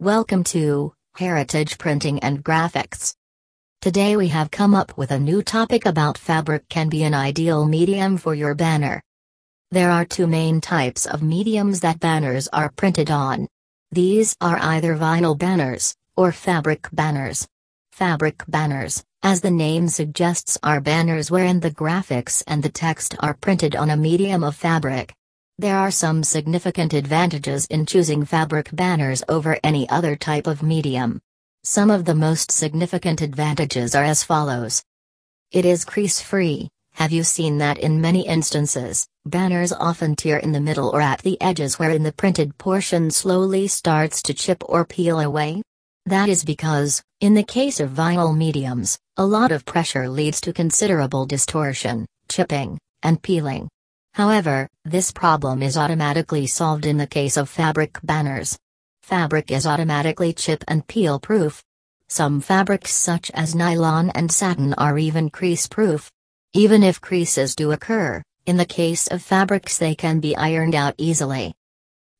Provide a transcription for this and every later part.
Welcome to Heritage Printing and Graphics. Today we have come up with a new topic about fabric can be an ideal medium for your banner. There are two main types of mediums that banners are printed on. These are either vinyl banners or fabric banners. Fabric banners, as the name suggests, are banners wherein the graphics and the text are printed on a medium of fabric. There are some significant advantages in choosing fabric banners over any other type of medium. Some of the most significant advantages are as follows. It is crease-free. Have you seen that in many instances, banners often tear in the middle or at the edges wherein the printed portion slowly starts to chip or peel away? That is because, in the case of vinyl mediums, a lot of pressure leads to considerable distortion, chipping, and peeling. However, this problem is automatically solved in the case of fabric banners. Fabric is automatically chip and peel proof. Some fabrics such as nylon and satin are even crease proof. Even if creases do occur, in the case of fabrics they can be ironed out easily.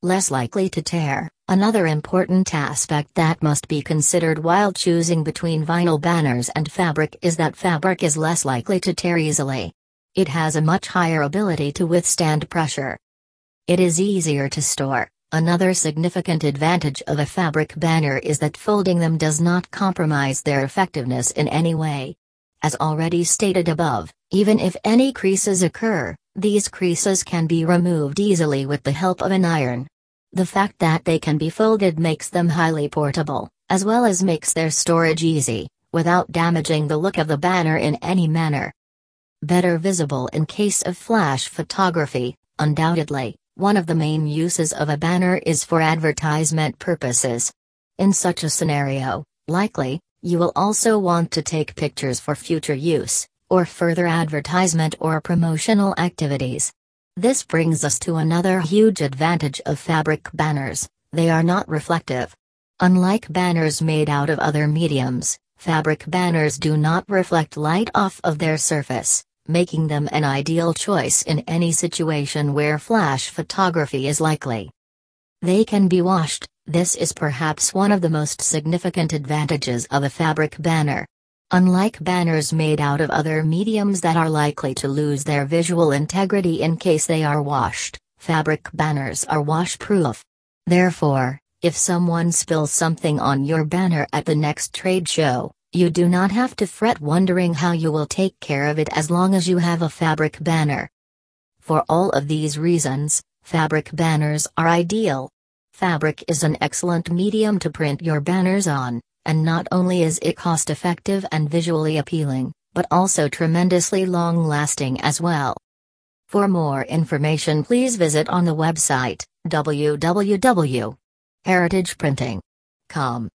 Less likely to tear, another important aspect that must be considered while choosing between vinyl banners and fabric is that fabric is less likely to tear easily. It has a much higher ability to withstand pressure. It is easier to store. Another significant advantage of a fabric banner is that folding them does not compromise their effectiveness in any way. As already stated above, even if any creases occur, these creases can be removed easily with the help of an iron. The fact that they can be folded makes them highly portable, as well as makes their storage easy, without damaging the look of the banner in any manner. Better visible in case of flash photography, undoubtedly, one of the main uses of a banner is for advertisement purposes. In such a scenario, likely, you will also want to take pictures for future use, or further advertisement or promotional activities. This brings us to another huge advantage of fabric banners they are not reflective. Unlike banners made out of other mediums, fabric banners do not reflect light off of their surface making them an ideal choice in any situation where flash photography is likely. They can be washed, this is perhaps one of the most significant advantages of a fabric banner. Unlike banners made out of other mediums that are likely to lose their visual integrity in case they are washed, fabric banners are washproof. Therefore, if someone spills something on your banner at the next trade show, you do not have to fret wondering how you will take care of it as long as you have a fabric banner. For all of these reasons, fabric banners are ideal. Fabric is an excellent medium to print your banners on, and not only is it cost effective and visually appealing, but also tremendously long lasting as well. For more information, please visit on the website www.heritageprinting.com.